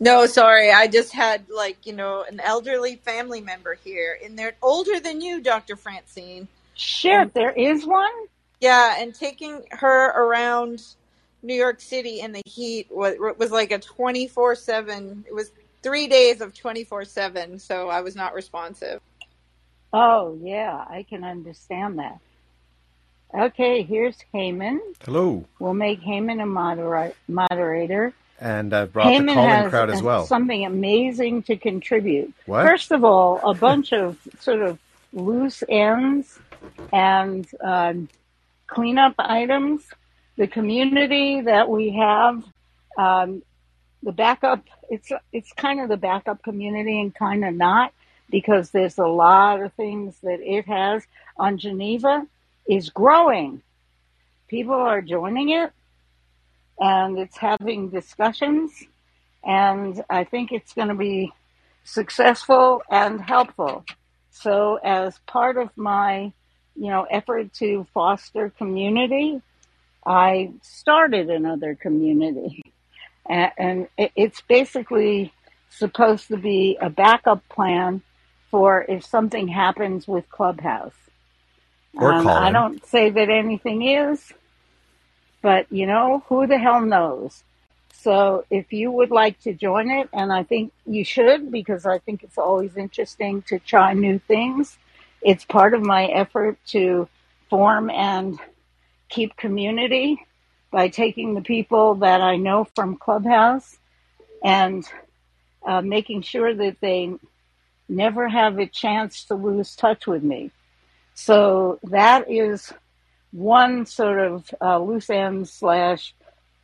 No, sorry. I just had like, you know, an elderly family member here and they're older than you, Dr. Francine. And there is one? yeah, and taking her around New York City in the heat was was like a 24/7. It was 3 days of 24/7, so I was not responsive. Oh, yeah, I can understand that. Okay, here's Heyman. Hello. We'll make Heyman a modera- moderator. And I've brought the Heyman calling has crowd as well. something amazing to contribute. What? First of all, a bunch of sort of loose ends and um, cleanup items. The community that we have, um, the backup, it's it's kind of the backup community and kind of not because there's a lot of things that it has on Geneva is growing. People are joining it and it's having discussions and I think it's going to be successful and helpful. So as part of my, you know, effort to foster community, I started another community and, it's basically supposed to be a backup plan for if something happens with Clubhouse. Or Um, I don't say that anything is, but you know, who the hell knows? So if you would like to join it, and I think you should because I think it's always interesting to try new things. It's part of my effort to form and keep community by taking the people that I know from Clubhouse and uh, making sure that they never have a chance to lose touch with me. So that is one sort of uh, loose end slash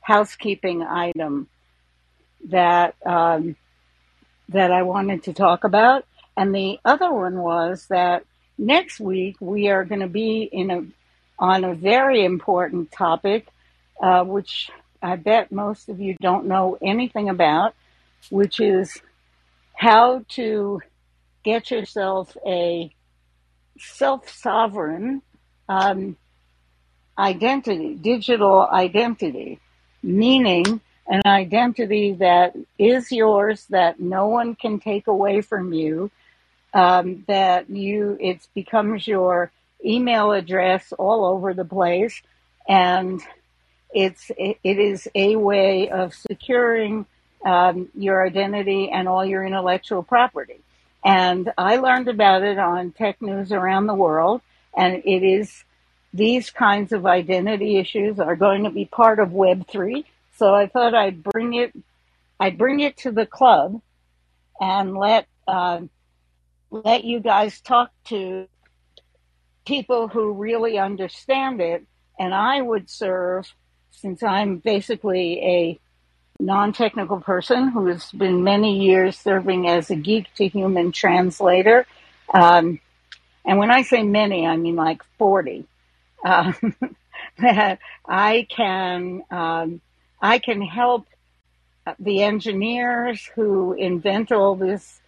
housekeeping item that um, that I wanted to talk about. And the other one was that next week we are going to be in a on a very important topic, uh, which I bet most of you don't know anything about, which is how to get yourself a self sovereign um, identity, digital identity, meaning an identity that is yours, that no one can take away from you, um, that you it becomes your email address all over the place, and it's it, it is a way of securing um, your identity and all your intellectual property. And I learned about it on Tech News Around the World, and it is these kinds of identity issues are going to be part of Web3. So I thought I'd bring it, I'd bring it to the club and let uh, let you guys talk to people who really understand it. And I would serve, since I'm basically a non-technical person who has been many years serving as a geek to human translator. Um, and when I say many, I mean like 40 uh, that I can um, I can help the engineers who invent all this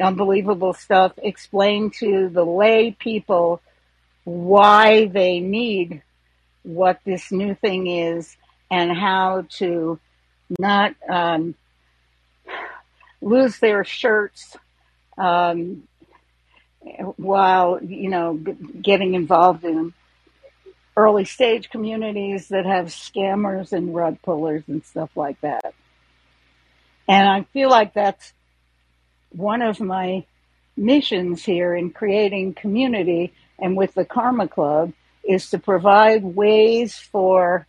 unbelievable stuff explain to the lay people why they need what this new thing is and how to not um, lose their shirts um, while you know getting involved in early stage communities that have scammers and rug pullers and stuff like that. And I feel like that's one of my missions here in creating community and with the Karma Club is to provide ways for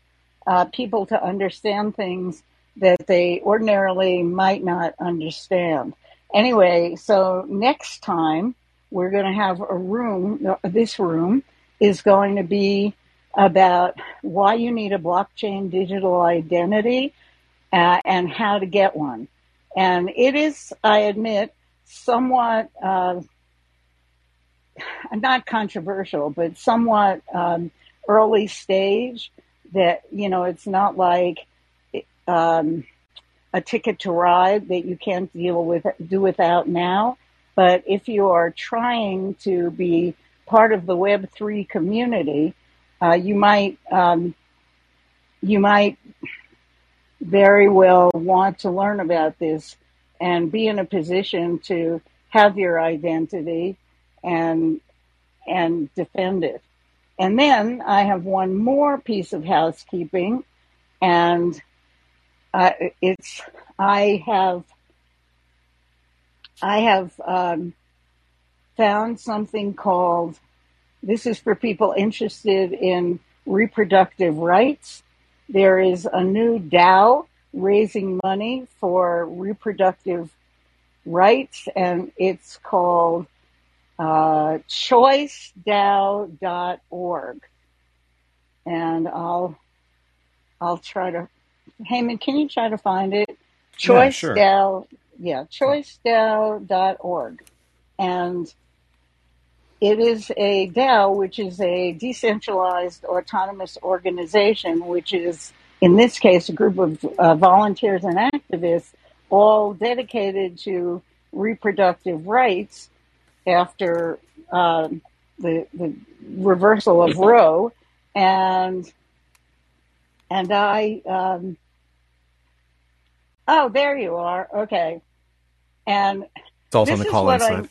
uh, people to understand things that they ordinarily might not understand. Anyway, so next time we're going to have a room, this room is going to be about why you need a blockchain digital identity uh, and how to get one. And it is, I admit, somewhat uh, not controversial, but somewhat um, early stage. That you know, it's not like um, a ticket to ride that you can't deal with do without now. But if you are trying to be part of the Web three community, uh, you might um, you might very well want to learn about this and be in a position to have your identity and and defend it. And then I have one more piece of housekeeping, and uh, it's I have I have um, found something called this is for people interested in reproductive rights. There is a new DAO raising money for reproductive rights, and it's called uh, choicedao.org. And I'll I'll try to Heyman, can you try to find it? Yeah, sure. Yeah, choicedao.org. And it is a DAO, which is a decentralized autonomous organization, which is, in this case, a group of uh, volunteers and activists, all dedicated to reproductive rights after um, the, the reversal of Roe. And and I, um, oh, there you are. Okay. And It's also on this the is call-in what I, side.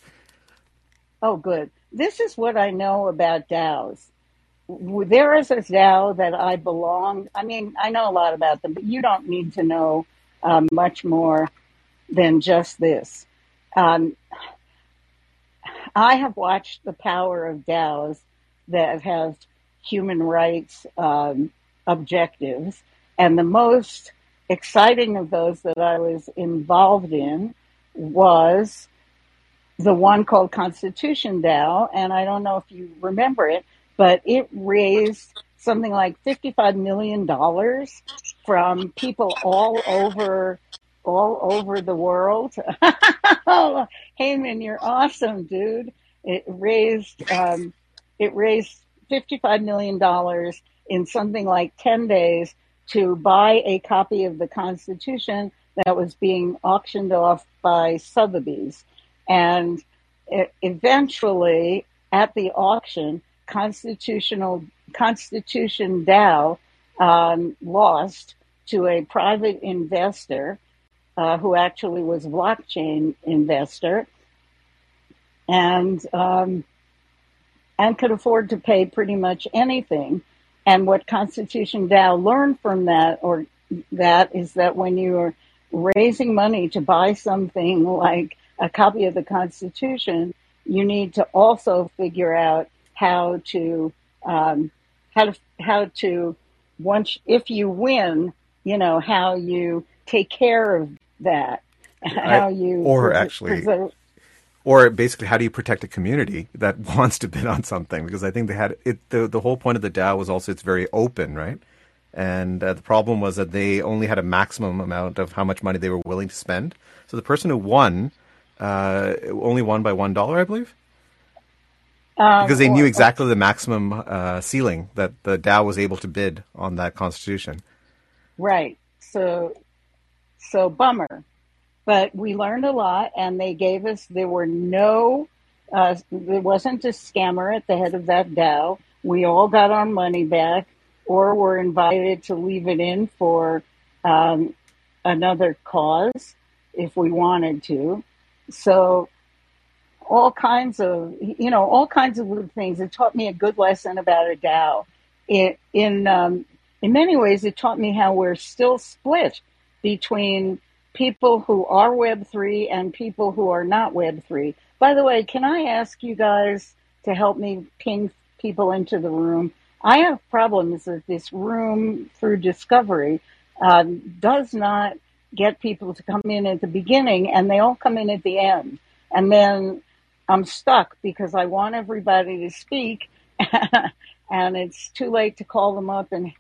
oh, good. This is what I know about DAOs. There is a DAO that I belong. I mean, I know a lot about them, but you don't need to know um, much more than just this. Um, I have watched the power of DAOs that have human rights um, objectives, and the most exciting of those that I was involved in was the one called Constitution Dow, and I don't know if you remember it, but it raised something like $55 million from people all over all over the world. oh, Heyman, you're awesome, dude. It raised um, it raised $55 million in something like 10 days to buy a copy of the Constitution that was being auctioned off by Sotheby's. And eventually, at the auction, constitutional Constitution DAO um, lost to a private investor uh, who actually was a blockchain investor and um, and could afford to pay pretty much anything. And what Constitution DAO learned from that, or that, is that when you are raising money to buy something like a copy of the Constitution, you need to also figure out how to um, how to how to once if you win, you know how you take care of that, how you or pres- actually, preserve. or basically, how do you protect a community that wants to bid on something? Because I think they had it. The the whole point of the DAO was also it's very open, right? And uh, the problem was that they only had a maximum amount of how much money they were willing to spend. So the person who won uh, only won by one dollar, I believe, Um, because they knew exactly the maximum uh, ceiling that the DAO was able to bid on that constitution. right, so so bummer. But we learned a lot, and they gave us. There were no. Uh, there wasn't a scammer at the head of that DAO. We all got our money back, or were invited to leave it in for um, another cause if we wanted to. So all kinds of you know all kinds of little things. It taught me a good lesson about a DAO. It, in um, in many ways, it taught me how we're still split between people who are Web three and people who are not Web three. By the way, can I ask you guys to help me ping people into the room? I have problems that this room through Discovery um, does not get people to come in at the beginning, and they all come in at the end, and then I'm stuck because I want everybody to speak, and it's too late to call them up and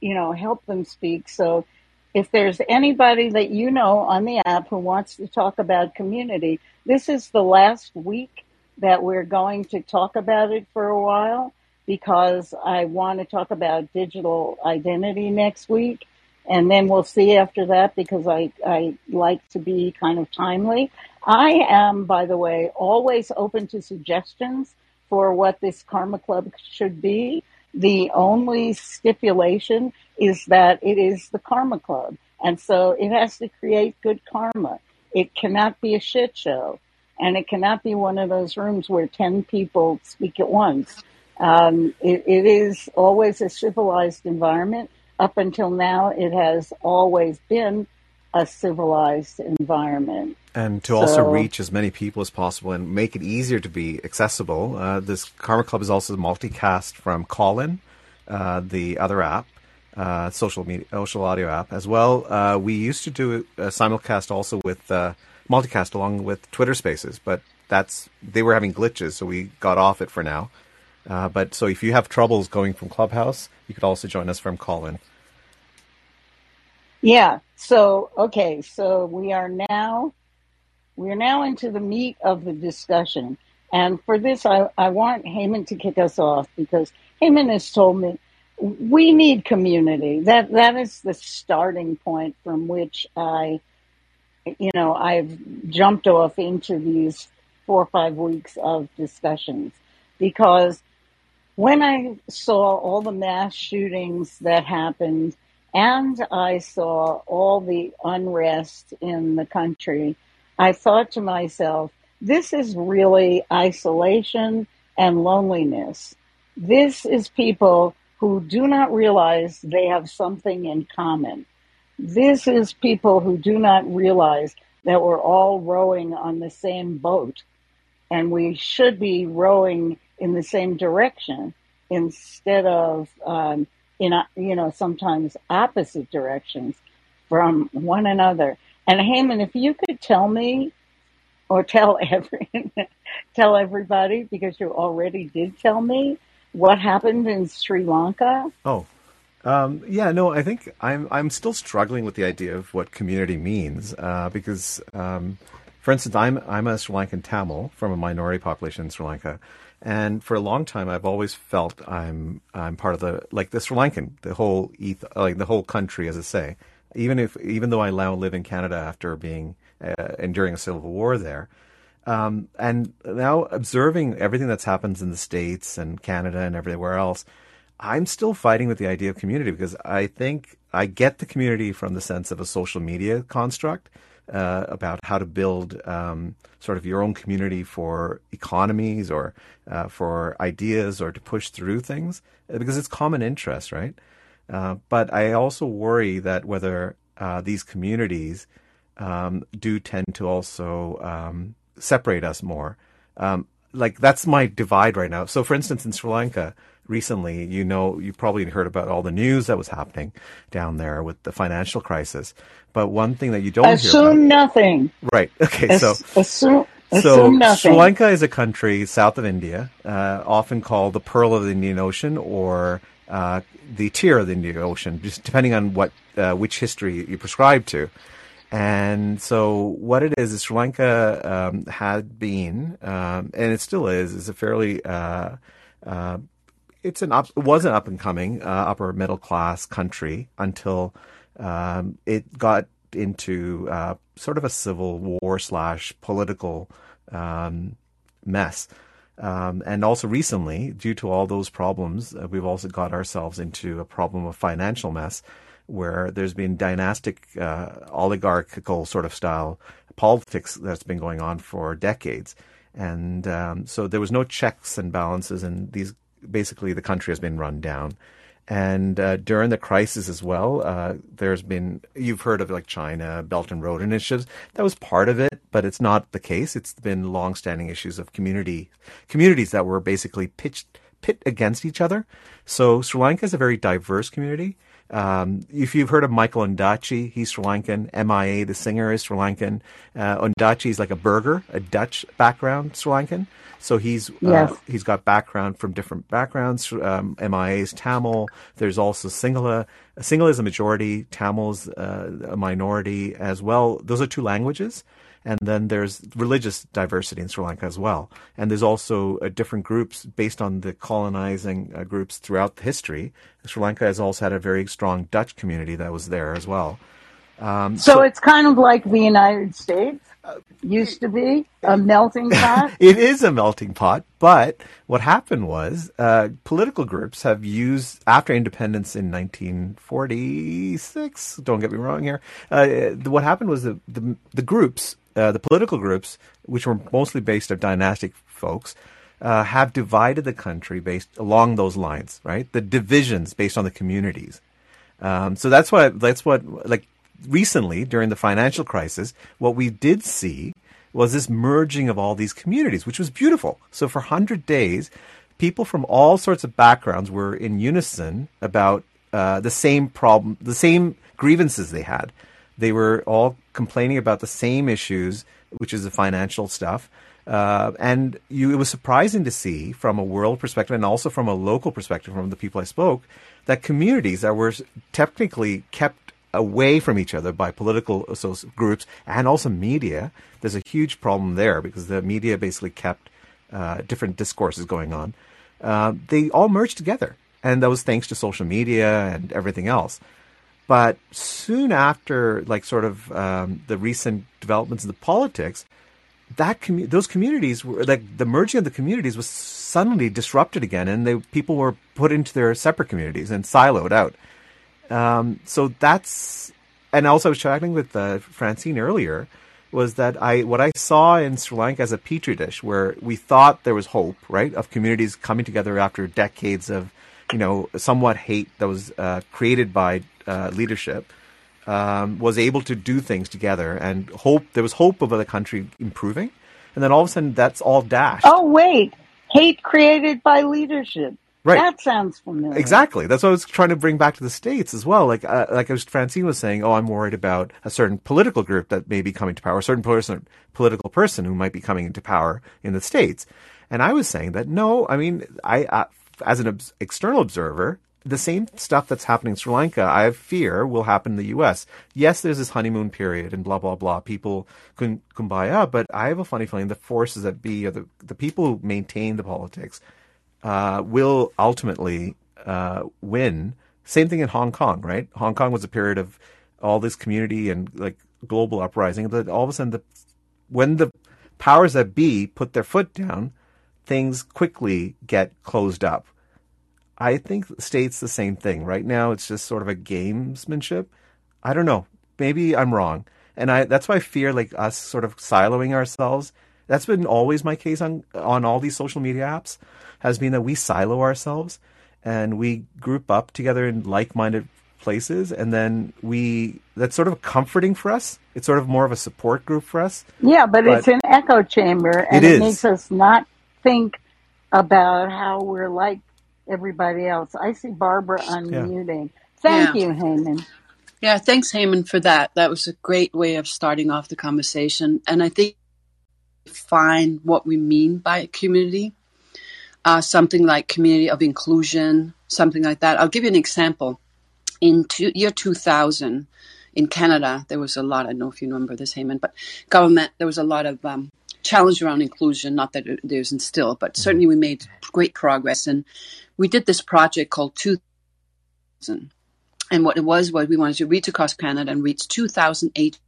you know help them speak. So if there's anybody that you know on the app who wants to talk about community, this is the last week that we're going to talk about it for a while because I want to talk about digital identity next week. And then we'll see after that because I, I like to be kind of timely. I am, by the way, always open to suggestions for what this Karma Club should be. The only stipulation is that it is the Karma Club And so it has to create good karma. It cannot be a shit show. And it cannot be one of those rooms where 10 people speak at once. Um, it, it is always a civilized environment. Up until now, it has always been a civilized environment. And to also reach as many people as possible and make it easier to be accessible, uh, this Karma Club is also multicast from Callin, uh, the other app, uh, social media, social audio app as well. Uh, we used to do a simulcast also with uh, multicast along with Twitter Spaces, but that's they were having glitches, so we got off it for now. Uh, but so if you have troubles going from Clubhouse, you could also join us from Callin. Yeah. So okay. So we are now we are now into the meat of the discussion. And for this, I, I want Heyman to kick us off because Heyman has told me we need community. That that is the starting point from which I, you know, I've jumped off into these four or five weeks of discussions because when I saw all the mass shootings that happened and I saw all the unrest in the country, I thought to myself, this is really isolation and loneliness. This is people who do not realize they have something in common. This is people who do not realize that we're all rowing on the same boat and we should be rowing in the same direction instead of um, in you know sometimes opposite directions from one another. And Heyman, if you could tell me or tell every tell everybody because you already did tell me what happened in Sri Lanka? Oh, um, yeah, no, I think I'm I'm still struggling with the idea of what community means uh, because, um, for instance, I'm I'm a Sri Lankan Tamil from a minority population in Sri Lanka, and for a long time I've always felt I'm I'm part of the like the Sri Lankan, the whole eth- like the whole country, as I say. Even if even though I now live in Canada after being uh, enduring a civil war there, um, and now observing everything that's happens in the states and Canada and everywhere else, I'm still fighting with the idea of community because I think I get the community from the sense of a social media construct uh, about how to build um, sort of your own community for economies or uh, for ideas or to push through things uh, because it's common interest, right? Uh, but I also worry that whether uh, these communities um, do tend to also um, separate us more. Um, like that's my divide right now. So, for instance, in Sri Lanka recently, you know, you probably heard about all the news that was happening down there with the financial crisis. But one thing that you don't assume nothing. Right. Okay. As- so assume. So. Sri Lanka is a country south of India, uh, often called the Pearl of the Indian Ocean or uh, the Tear of the Indian Ocean, just depending on what uh, which history you prescribe to. And so what it is is Sri Lanka um, had been, um, and it still is, is a fairly, uh, uh, it's an up, it was an up and coming uh, upper middle class country until um, it got into uh, sort of a civil war slash political um, mess. Um, and also recently, due to all those problems, uh, we've also got ourselves into a problem of financial mess where there's been dynastic, uh, oligarchical sort of style politics that's been going on for decades. And um, so there was no checks and balances, and these basically the country has been run down. And uh, during the crisis as well, uh, there's been you've heard of like China Belt and Road initiatives. That was part of it, but it's not the case. It's been long-standing issues of community communities that were basically pitched pit against each other. So Sri Lanka is a very diverse community. Um, if you've heard of Michael Ondaatje, he's Sri Lankan. MIA, the singer, is Sri Lankan. Uh, Ondaatje is like a Burgher, a Dutch background Sri Lankan. So he's uh, yes. uh, he's got background from different backgrounds. Um, MIA is Tamil. There's also Sinhala. Sinhala is a majority. Tamil's uh, a minority as well. Those are two languages. And then there's religious diversity in Sri Lanka as well. And there's also uh, different groups based on the colonizing uh, groups throughout the history. Sri Lanka has also had a very strong Dutch community that was there as well. Um, So it's kind of like the United States used to be a melting pot. it is a melting pot, but what happened was uh, political groups have used after independence in 1946. Don't get me wrong here. Uh, what happened was the the, the groups, uh, the political groups, which were mostly based of dynastic folks. Uh, have divided the country based along those lines, right? The divisions based on the communities. Um, so that's what that's what like recently during the financial crisis, what we did see was this merging of all these communities, which was beautiful. So for 100 days, people from all sorts of backgrounds were in unison about uh, the same problem, the same grievances they had. They were all complaining about the same issues, which is the financial stuff. Uh, and you, it was surprising to see from a world perspective and also from a local perspective from the people I spoke that communities that were technically kept away from each other by political groups and also media. There's a huge problem there because the media basically kept uh, different discourses going on. Uh, they all merged together, and that was thanks to social media and everything else. But soon after, like sort of um, the recent developments in the politics, that commu- those communities were like the merging of the communities was suddenly disrupted again, and they people were put into their separate communities and siloed out. Um, so that's, and also I was chatting with uh, Francine earlier, was that I what I saw in Sri Lanka as a petri dish, where we thought there was hope, right, of communities coming together after decades of, you know, somewhat hate that was uh, created by uh, leadership, um, was able to do things together, and hope there was hope of the country improving, and then all of a sudden that's all dashed. Oh wait, hate created by leadership. Right. That sounds familiar. Exactly. That's what I was trying to bring back to the states as well. Like, uh, like as Francine was saying, oh, I'm worried about a certain political group that may be coming to power, a certain person, political person who might be coming into power in the states. And I was saying that no, I mean, I, uh, as an ob- external observer, the same stuff that's happening in Sri Lanka, I fear will happen in the U.S. Yes, there's this honeymoon period and blah blah blah. People can kumbaya, but I have a funny feeling the forces that be, or the the people who maintain the politics, uh, will ultimately uh, win. Same thing in Hong Kong, right? Hong Kong was a period of all this community and like global uprising. But all of a sudden, the, when the powers that be put their foot down, things quickly get closed up. I think state's the same thing. Right now, it's just sort of a gamesmanship. I don't know. Maybe I'm wrong. And I, that's why I fear like us sort of siloing ourselves. That's been always my case on on all these social media apps has been that we silo ourselves and we group up together in like-minded places and then we that's sort of comforting for us it's sort of more of a support group for us yeah but, but it's an echo chamber and it, it makes us not think about how we're like everybody else i see barbara unmuting yeah. thank yeah. you Heyman. yeah thanks Heyman, for that that was a great way of starting off the conversation and i think find what we mean by community uh, something like community of inclusion, something like that. I'll give you an example. In two, year 2000, in Canada, there was a lot, I don't know if you remember this, Heyman, but government, there was a lot of um, challenge around inclusion, not that there isn't still, but certainly we made great progress. And we did this project called 2000. And what it was, was we wanted to reach across Canada and reach 2008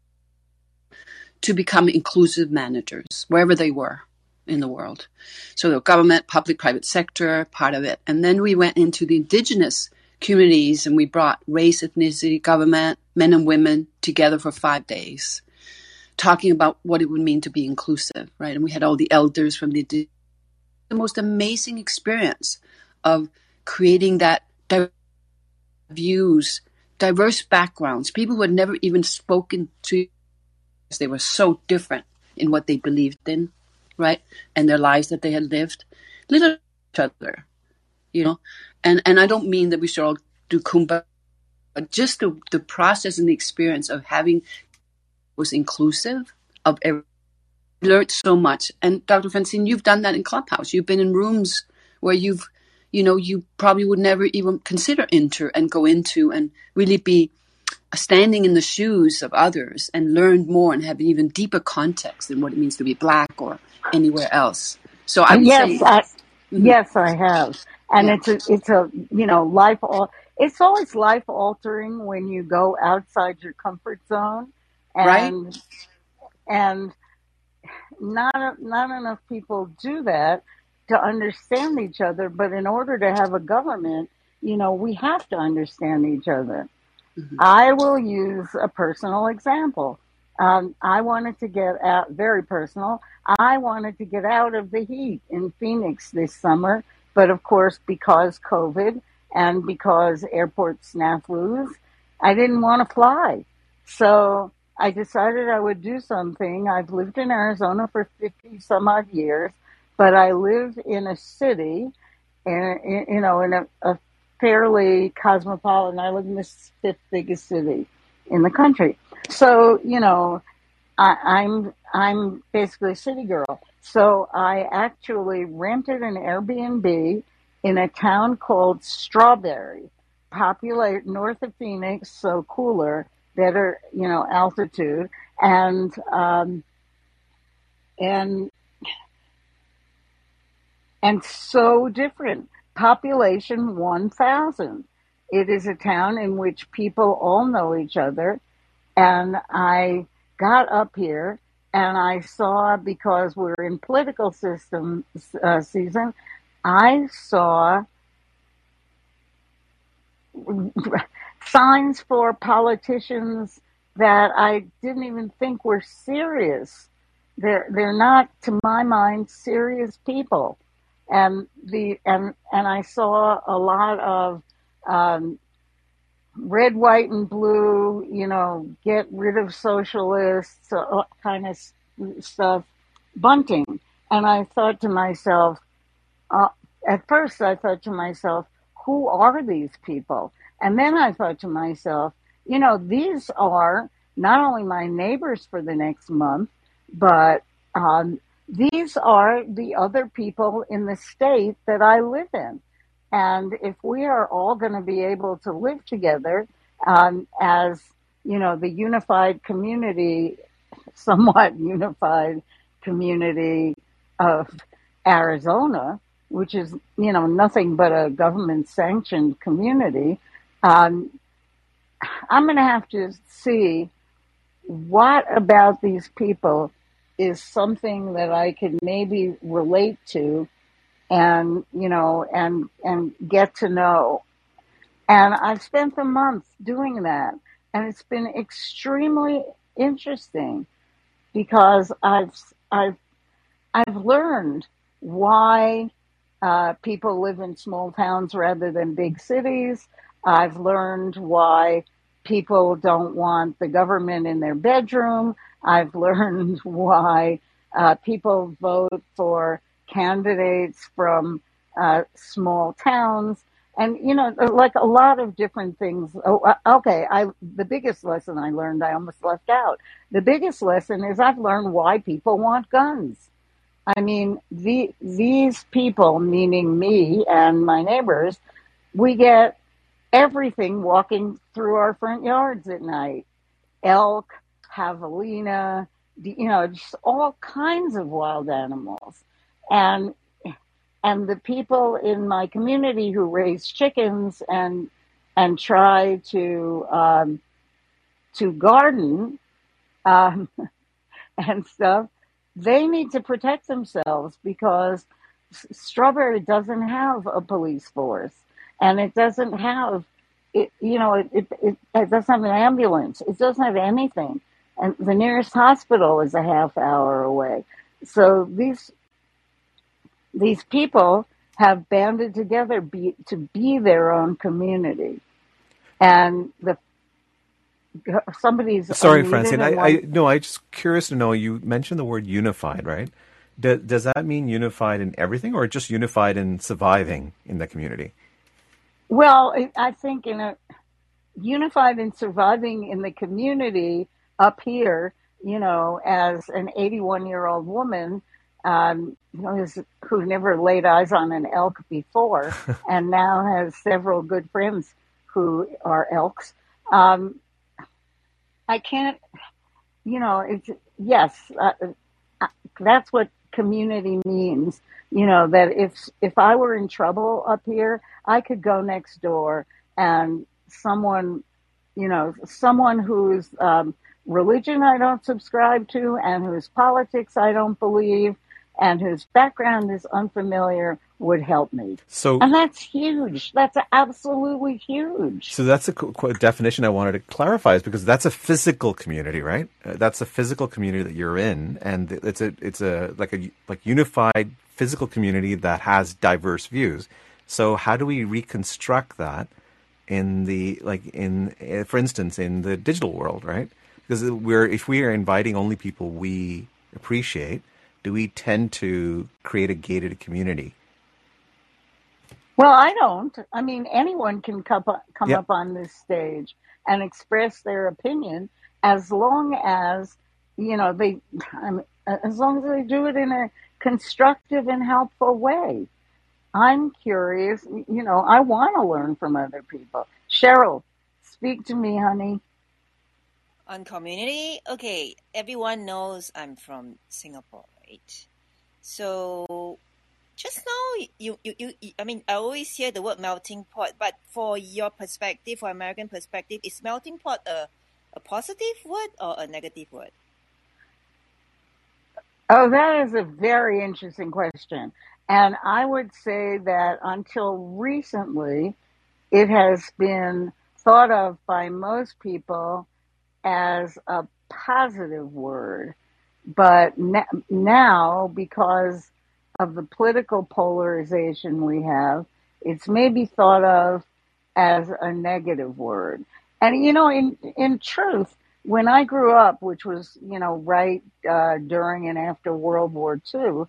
to become inclusive managers, wherever they were in the world. So the government, public, private sector, part of it. And then we went into the indigenous communities and we brought race, ethnicity, government, men and women together for five days, talking about what it would mean to be inclusive, right? And we had all the elders from the the most amazing experience of creating that views, diverse backgrounds, people who had never even spoken to they were so different in what they believed in right? And their lives that they had lived, little each other, you know. And and I don't mean that we should all do kumbaya, but just the the process and the experience of having was inclusive of every learned so much. And Dr. Francine, you've done that in Clubhouse. You've been in rooms where you've, you know, you probably would never even consider enter and go into and really be standing in the shoes of others and learn more and have even deeper context than what it means to be black or anywhere else. So I yes, say, I, mm-hmm. yes, I have, and yeah. it's a it's a you know life all it's always life altering when you go outside your comfort zone, Right? and and not not enough people do that to understand each other. But in order to have a government, you know, we have to understand each other. Mhm. I will use a personal example. Um, I wanted to get out, very personal. I wanted to get out of the heat in Phoenix this summer, but of course, because COVID and because airport snafus, I didn't want to fly. So I decided I would do something. I've lived in Arizona for 50 some odd years, but I live in a city, in, you know, in a, a fairly cosmopolitan. I live in the fifth biggest city in the country. So, you know, I, I'm I'm basically a city girl. So I actually rented an Airbnb in a town called Strawberry, popular north of Phoenix, so cooler, better, you know, altitude, and um, and and so different. Population 1,000. It is a town in which people all know each other. And I got up here and I saw, because we're in political system uh, season, I saw signs for politicians that I didn't even think were serious. They're they're not, to my mind, serious people and the and and I saw a lot of um, red, white, and blue. You know, get rid of socialists, uh, kind of stuff, bunting. And I thought to myself, uh, at first, I thought to myself, who are these people? And then I thought to myself, you know, these are not only my neighbors for the next month, but um, these are the other people in the state that I live in. And if we are all going to be able to live together um, as, you know, the unified community, somewhat unified community of Arizona, which is, you know, nothing but a government sanctioned community, um, I'm going to have to see what about these people is something that I could maybe relate to and, you know, and, and get to know. And I've spent a month doing that. And it's been extremely interesting because I've, I've, I've learned why uh, people live in small towns rather than big cities. I've learned why people don't want the government in their bedroom. I've learned why uh, people vote for candidates from uh, small towns. And you know, like a lot of different things. Oh, uh, okay. I the biggest lesson I learned, I almost left out. The biggest lesson is I've learned why people want guns. I mean, the, these people, meaning me and my neighbors, we get everything walking through our front yards at night. Elk, javelina, you know, just all kinds of wild animals. And and the people in my community who raise chickens and and try to um, to garden um, and stuff, they need to protect themselves because Strawberry doesn't have a police force and it doesn't have it, you know it, it, it, it doesn't have an ambulance it doesn't have anything and the nearest hospital is a half hour away so these these people have banded together be, to be their own community and the somebody's Sorry, Francine. I, I no, I just curious to know. You mentioned the word unified, right? Does, does that mean unified in everything, or just unified in surviving in the community? Well I think in a unified and surviving in the community up here, you know, as an 81 year old woman, um, who's, who never laid eyes on an elk before and now has several good friends who are elks. Um, I can't, you know, it's, yes, uh, uh, that's what community means. You know, that if, if I were in trouble up here, I could go next door and someone, you know, someone whose um, religion I don't subscribe to and whose politics I don't believe and whose background is unfamiliar would help me. So, and that's huge. That's absolutely huge. So that's a definition I wanted to clarify is because that's a physical community, right? Uh, that's a physical community that you're in, and it's a it's a like a like unified physical community that has diverse views. So how do we reconstruct that in the like in uh, for instance in the digital world, right? Because we're if we are inviting only people we appreciate, do we tend to create a gated community? Well, I don't. I mean, anyone can come up, come Yep. up on this stage and express their opinion as long as you know they, I mean, as long as they do it in a constructive and helpful way. I'm curious. You know, I want to learn from other people. Cheryl, speak to me, honey. On community, okay, everyone knows I'm from Singapore, right? So just now, you, you, you, I mean, I always hear the word melting pot, but for your perspective, for American perspective, is melting pot a, a positive word or a negative word? Oh, that is a very interesting question. And I would say that until recently, it has been thought of by most people as a positive word. But na- now, because of the political polarization we have, it's maybe thought of as a negative word. And you know, in in truth, when I grew up, which was you know right uh, during and after World War II,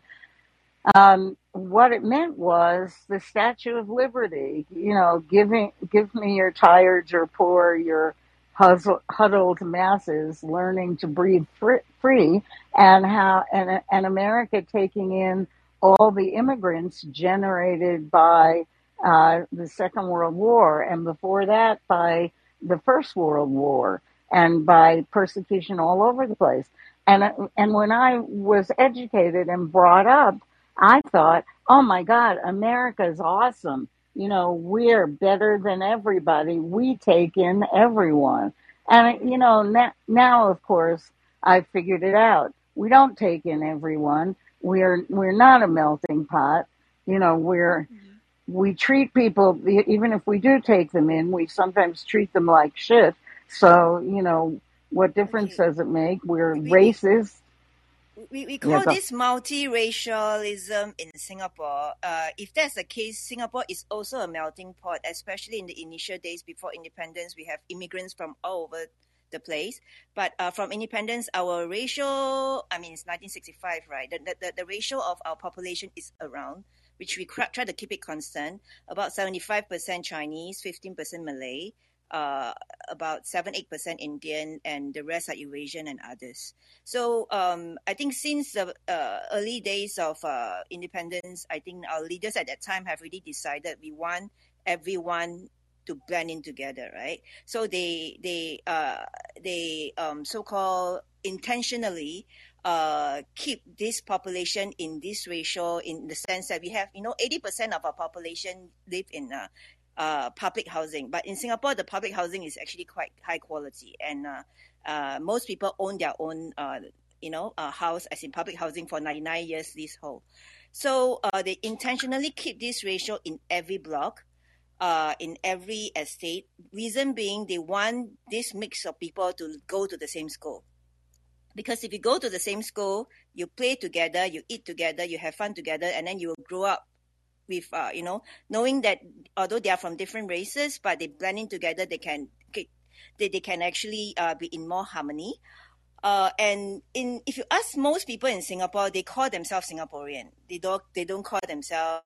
um, what it meant was the Statue of Liberty. You know, giving give me your tired, your poor, your huddled masses learning to breathe fr- free, and how and and America taking in all the immigrants generated by uh, the Second World War, and before that by the First World War, and by persecution all over the place. And and when I was educated and brought up, I thought, oh my God, America's awesome. You know, we're better than everybody. We take in everyone. And you know, now, now of course, I figured it out. We don't take in everyone. We're we're not a melting pot. You know, we're mm-hmm. we treat people even if we do take them in, we sometimes treat them like shit. So you know, what difference Okay. does it make? We're We, we, racist. We, we call go. this multiracialism in Singapore. Uh, if that's the case, Singapore is also a melting pot, especially in the initial days before independence. We have immigrants from all over the place. But uh, from independence, our ratio, I mean, it's 1965, right? The, the, the, ratio of our population is around, which we try to keep it constant, about 75% Chinese, 15% Malay, uh, about 7 8% Indian, and the rest are Eurasian and others. So um, I think since the uh, early days of uh, independence, I think our leaders at that time have really decided we want everyone to blend in together, right? So they they uh, they um, so-called intentionally uh, keep this population in this ratio in the sense that we have you know 80% of our population live in uh, uh, public housing, but in Singapore the public housing is actually quite high quality and uh, uh, most people own their own uh, you know uh, house as in public housing for 99 years leasehold. So uh, they intentionally keep this ratio in every block in every estate. Reason being, they want this mix of people to go to the same school. Because if you go to the same school, you play together, you eat together, you have fun together, and then you will grow up with, uh, you know, knowing that although they are from different races, but they blend in together, they can they, they can actually uh, be in more harmony. Uh, and in if you ask most people in Singapore, they call themselves Singaporean. They don't they don't call themselves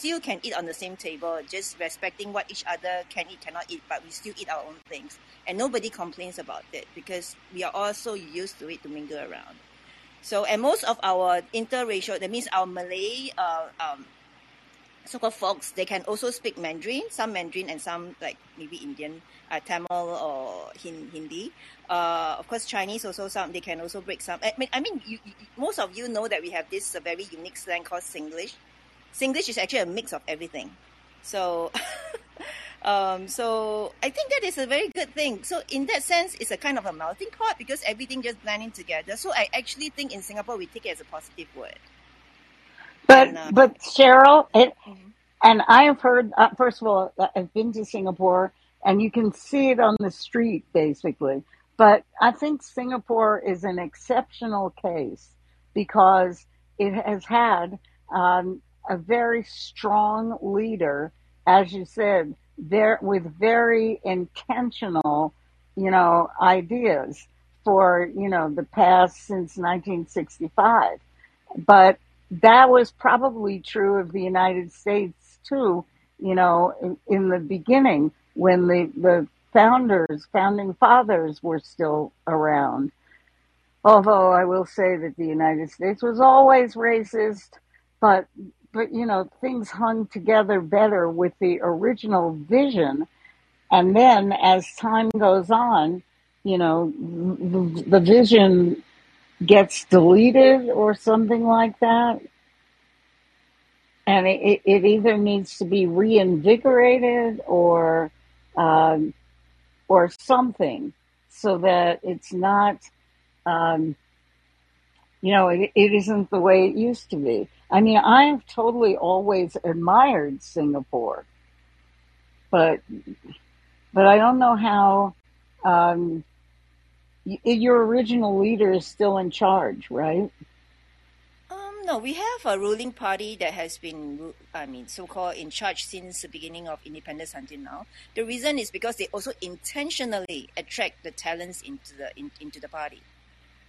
still can eat on the same table, just respecting what each other can eat, cannot eat, but we still eat our own things. And nobody complains about it because we are all so used to it to mingle around. So, and most of our interracial, that means our Malay, uh, um, so-called folks, they can also speak Mandarin, some Mandarin and some like maybe Indian, uh, Tamil or Hindi. Uh, of course, Chinese also some, they can also break some. I mean, I mean you, you, most of you know that we have this very unique slang called Singlish. Singlish is actually a mix of everything. So, um, so I think that is a very good thing. So in that sense, it's a kind of a melting pot because everything just blending together. So I actually think in Singapore we take it as a positive word. But and, uh, but Cheryl, it, mm-hmm. and I have heard. Uh, first of all, uh, I've been to Singapore, and you can see it on the street basically. But I think Singapore is an exceptional case because it has had um, a very strong leader, as you said, there with very intentional, you know, ideas for you know the past since 1965. But that was probably true of the United States too. You know, in, in the beginning when the the founders, founding fathers, were still around. Although I will say that the United States was always racist, but but you know things hung together better with the original vision. And then as time goes on you know the, vision gets deleted or something like that. And it, it either needs to be reinvigorated or um, or something so that it's not um, you know it, it isn't the way it used to be I mean, I've totally always admired Singapore, but but I don't know how. Um, your original leader is still in charge, right? Um, no, we have a ruling party that has been, I mean, so-called in charge since the beginning of independence until now. The reason is because they also intentionally attract the talents into the in, into the party.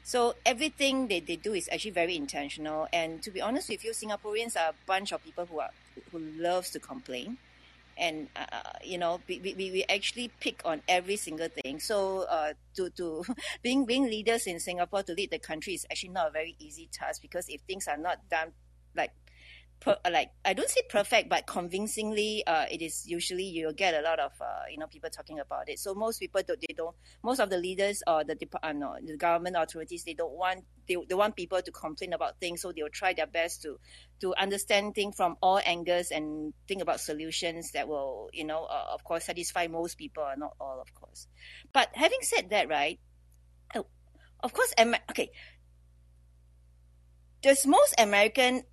So everything they, they do is actually very intentional. And to be honest with you, Singaporeans are a bunch of people who are who loves to complain. And uh, you know, we, we, we actually pick on every single thing. So uh, to to being being leaders in Singapore to lead the country is actually not a very easy task because if things are not done like per, like I don't say perfect, but convincingly, uh, it is usually you'll get a lot of uh, you know people talking about it. So most people don't, they don't. Most of the leaders or the uh, no, the government authorities they don't want they, they want people to complain about things, so they'll try their best to to understand things from all angles and think about solutions that will you know uh, of course satisfy most people, not all, of course. But having said that, right? Oh, of course, okay. Does most American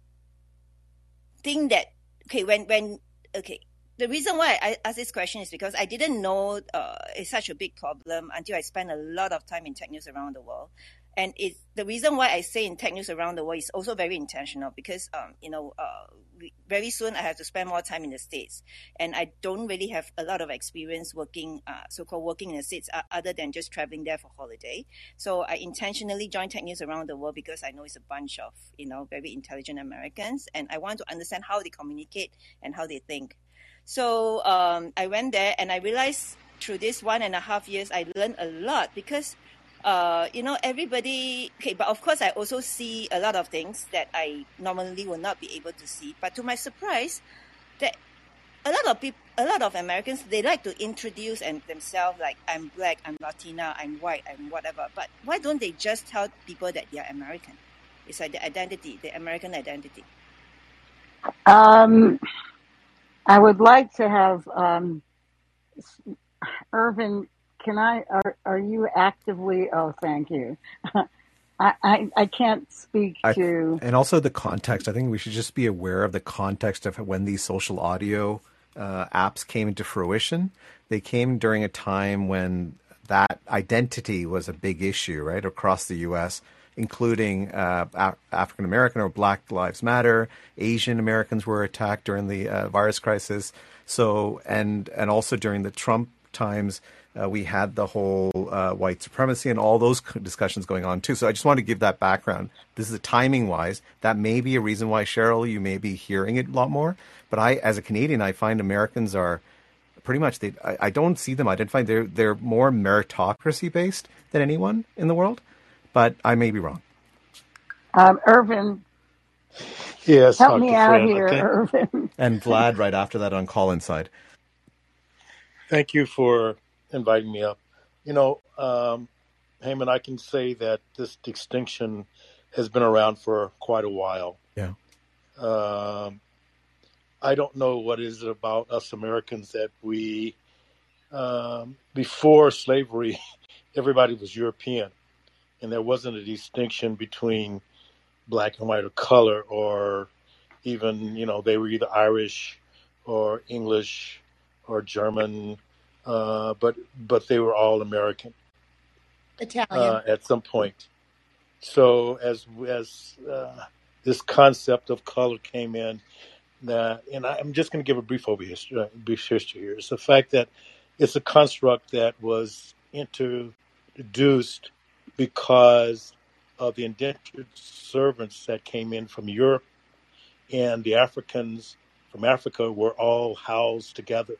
think that okay when when okay the reason why I ask this question is because I didn't know uh, it's such a big problem until I spent a lot of time in tech news around the world. And it's the reason why I say in tech news around the world is also very intentional because, um, you know, uh, we, very soon I have to spend more time in the States. And I don't really have a lot of experience working, uh, so-called working in the States uh, other than just traveling there for holiday. So I intentionally joined Tech News around the world because I know it's a bunch of, you know, very intelligent Americans and I want to understand how they communicate and how they think. So um, I went there and I realized through this one and a half years, I learned a lot because – uh, you know, everybody, okay, but of course, I also see a lot of things that I normally will not be able to see. But to my surprise, that a lot of people, a lot of Americans, they like to introduce and themselves like, I'm black, I'm Latina, I'm white, I'm whatever. But why don't they just tell people that they are American? It's like the identity, the American identity. Um, I would like to have um, Irvin can I, are, are you actively, oh, thank you. I, I, I can't speak I, to. And also the context. I think we should just be aware of the context of when these social audio uh, apps came into fruition. They came during a time when that identity was a big issue, right, across the U.S., including uh, African American or Black Lives Matter. Asian Americans were attacked during the uh, virus crisis. So, and and also during the Trump times uh, we had the whole uh, white supremacy and all those discussions going on too. So I just want to give that background. This is timing wise. That may be a reason why Cheryl, you may be hearing it a lot more. But I, as a Canadian, I find Americans are pretty much they. I, I don't see them identifying. They're they're more meritocracy based than anyone in the world. But I may be wrong. Um, Irvin, Yes, help me Dr. out Fran. here, Okay. Irvin. And Vlad right after that on call inside. Thank you for inviting me up. You know, um, Heyman, I can say that this distinction has been around for quite a while. Yeah. Um, I don't know what is it about us Americans that we, um, before slavery, everybody was European, and there wasn't a distinction between black and white or color, or even you know they were either Irish or English or German, uh, but but they were all American Italian. uh, at some point. So as as uh, this concept of color came in, that and I'm just going to give a brief over history, uh, brief history here. It's the fact that it's a construct that was introduced because of the indentured servants that came in from Europe, and the Africans from Africa were all housed together,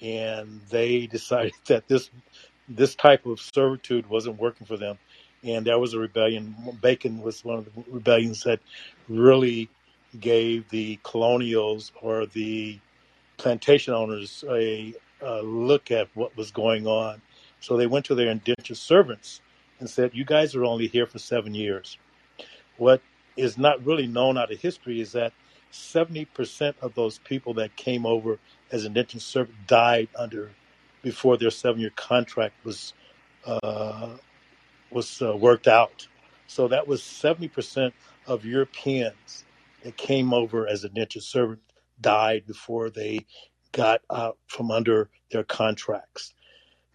and they decided that this this type of servitude wasn't working for them. And there was a rebellion. Bacon was one of the rebellions that really gave the colonials or the plantation owners a, a look at what was going on. So they went to their indentured servants and said, You guys are only here for seven years. What is not really known out of history is that 70% of those people that came over as an indentured servant died under before their seven year contract was uh, was uh, worked out. So that was 70% of Europeans that came over as indentured servant died before they got out from under their contracts.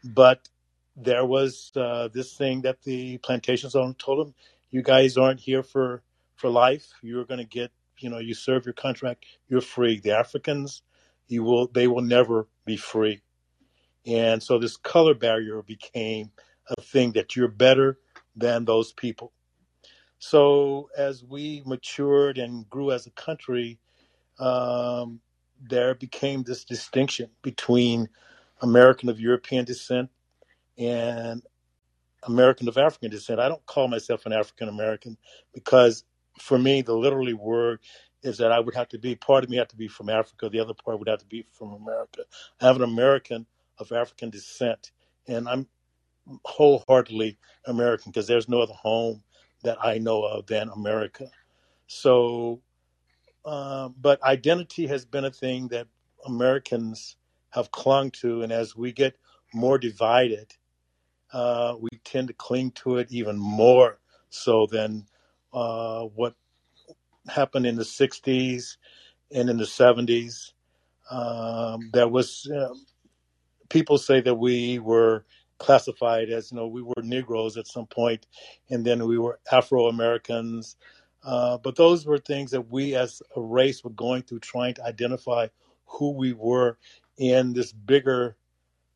But there was uh, this thing that the plantations owner told them, you guys aren't here for, for life. You're going to get, you know, you serve your contract, you're free. The Africans, you will, they will never be free. And so this color barrier became a thing that you're better than those people. So as we matured and grew as a country, um, there became this distinction between American of European descent and American of African descent. I don't call myself an African American because for me, the literally word is that I would have to be, part of me had to be from Africa, the other part would have to be from America. I have an American of African descent, and I'm wholeheartedly American because there's no other home that I know of than America. So, uh, but identity has been a thing that Americans have clung to, and as we get more divided, uh, we tend to cling to it even more so than uh, what happened in the 60s and in the 70s. Um, there was, uh, people say that we were classified as, you know, we were Negroes at some point, and then we were Afro Americans. Uh, but those were things that we as a race were going through trying to identify who we were in this bigger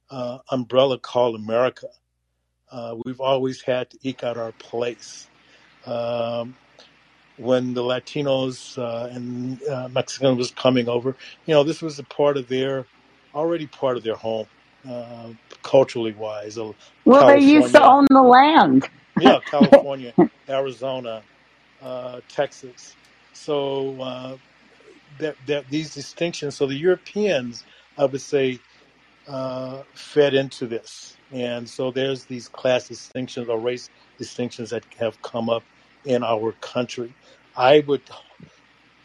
uh, umbrella called America. Uh, we've always had to eke out our place. Um, when the Latinos uh, and uh, Mexicans was coming over, you know, this was a part of their, already part of their home, uh, culturally wise. Well, they used to own the land. yeah, California, Arizona, uh, Texas. So uh, that, that these distinctions. So the Europeans, I would say, uh, fed into this, and so there's these class distinctions or race distinctions that have come up in our country. I would,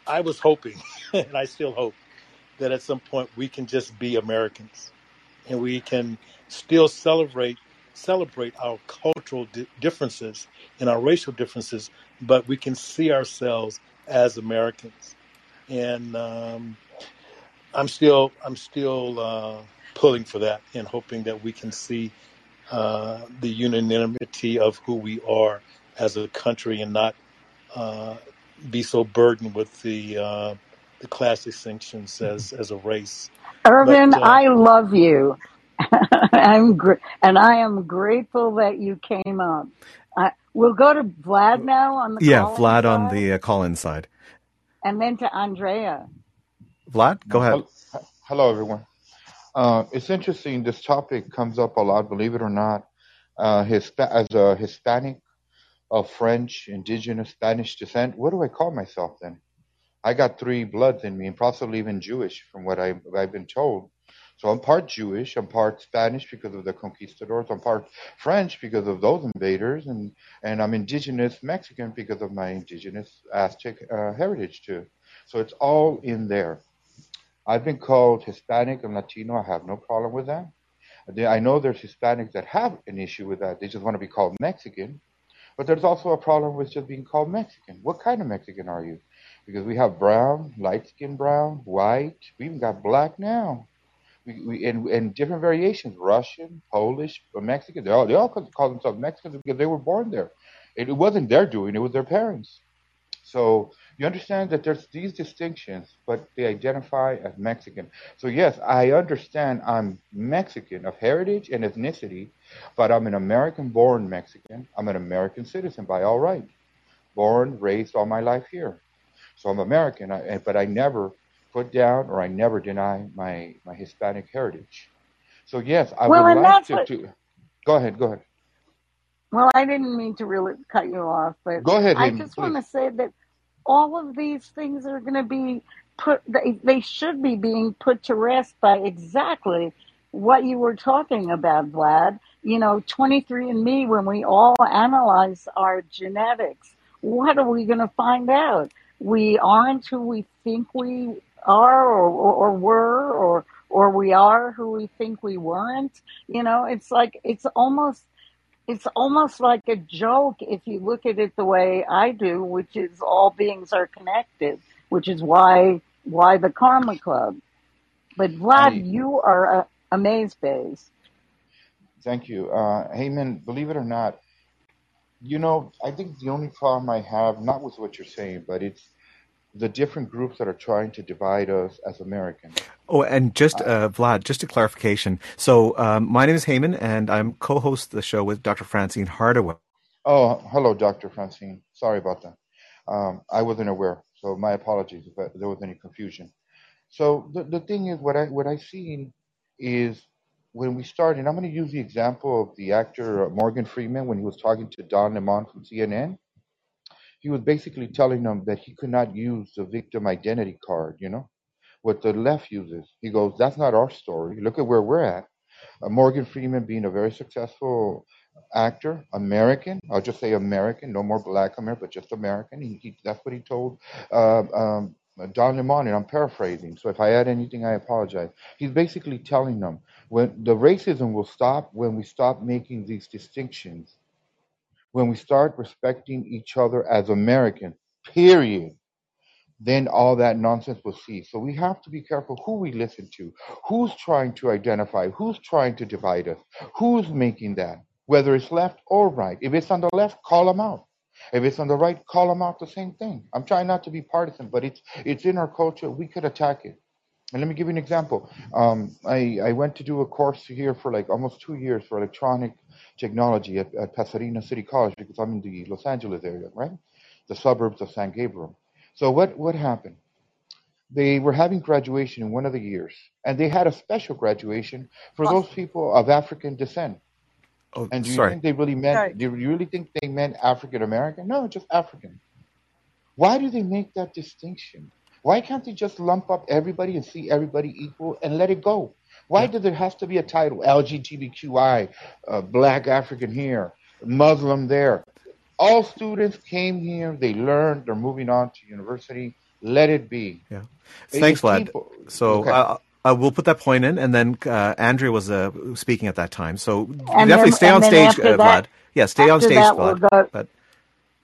I was hoping, and I still hope that at some point we can just be Americans, and we can still celebrate celebrate our cultural di- differences and our racial differences, but we can see ourselves as Americans. And um, I'm still I'm still uh, pulling for that and hoping that we can see uh, the unanimity of who we are as a country and not uh, be so burdened with the uh, the class distinctions as as a race. But Irvin, uh, I love you. I'm gr- and I am grateful that you came up. Uh, we'll go to Vlad now on the Yeah, call-in Vlad on side, the uh, call-in side. and then to Andrea. Vlad, go ahead. hello, everyone. Uh, it's interesting. This topic comes up a lot, believe it or not. Uh, Hispa- as a Hispanic of French, indigenous, Spanish descent, what do I call myself then? I got three bloods in me, and possibly even Jewish, from what I, I've been told. So I'm part Jewish, I'm part Spanish because of the conquistadors, I'm part French because of those invaders, and, and I'm indigenous Mexican because of my indigenous Aztec uh, heritage too. So it's all in there. I've been called Hispanic and Latino. I have no problem with that. I know there's Hispanics that have an issue with that. They just want to be called Mexican. But there's also a problem with just being called Mexican. What kind of Mexican are you? Because we have brown, light skinned brown, white. We even got black now. We, we and, and different variations: Russian, Polish, uh, Mexican. They all they all call themselves Mexicans because they were born there. It, it wasn't their doing; it was their parents. So you understand that there's these distinctions, but they identify as Mexican. So yes, I understand I'm Mexican of heritage and ethnicity, but I'm an American-born Mexican. I'm an American citizen by all right, born, raised all my life here. So I'm American, I, but I never put down or I never deny my my Hispanic heritage. So yes, I Well, would like to, what. to go ahead, go ahead, Well, I didn't mean to really cut you off, but go ahead, I Hayden, just want to say that all of these things are going to be put. They, they should be being put to rest by exactly what you were talking about, Vlad. You know, 23andMe, when we all analyze our genetics, what are we going to find out? We aren't who we think we are or, or, or were, or, or we are who we think we weren't. You know, it's like, it's almost it's almost like a joke if you look at it the way I do, which is all beings are connected, which is why why the Karma Club. But Vlad, I you are a, a maze base. thank you, uh, Heyman. Believe it or not, you know, I think the only problem I have, not with what you're saying, but it's the different groups that are trying to divide us as Americans. Oh, and just Uh, Vlad, just a clarification. So um, my name is Heyman, and I'm co-host the show with Dr. Francine Hardaway. oh, hello, Dr. Francine. Sorry about that. Um, I wasn't aware, so my apologies if there was any confusion. So the, the thing is, what I what I've seen is when we started. And I'm going to use the example of the actor uh, Morgan Freeman when he was talking to Don Lemon from CNN. He was basically telling them that he could not use the victim identity card. You know what the left uses. He goes, "That's not our story. Look at where we're at." Uh, Morgan Freeman being a very successful actor, American. I'll just say American, no more black American, but just American. He, he, that's what he told uh, um, Don Lemon, and I'm paraphrasing. So if I add anything, I apologize. He's basically telling them when the racism will stop when we stop making these distinctions, when we start respecting each other as Americans. Period then all that nonsense will cease. So we have to be careful who we listen to, who's trying to identify, who's trying to divide us, who's making that, whether it's left or right. If it's on the left, call them out. If it's on the right, call them out the same thing. I'm trying not to be partisan, but it's it's in our culture. We could attack it. And let me give you an example. Um, I, I went to do a course here for like almost two years for electronic technology at, at Pasadena City College because I'm in the Los Angeles area, right? The suburbs of San Gabriel. So what, what happened? They were having graduation in one of the years, and they had a special graduation for those people of African descent. Oh, And do you sorry. think they really Sorry. meant? Do you really think they meant African American? No, just African. Why do they make that distinction? Why can't they just lump up everybody and see everybody equal and let it go? Why Yeah. does there have to be a title? LGBTQI, uh, Black African here, Muslim there. All students came here, they learned, they're moving on to university. Let it be. Yeah. It- Thanks, Vlad. people. So Okay. uh, uh, we'll put that point in, and then uh, Andrea was uh, speaking at that time. So And definitely then stay on stage, uh, that Vlad. Yeah, stay on after stage, that we'll go But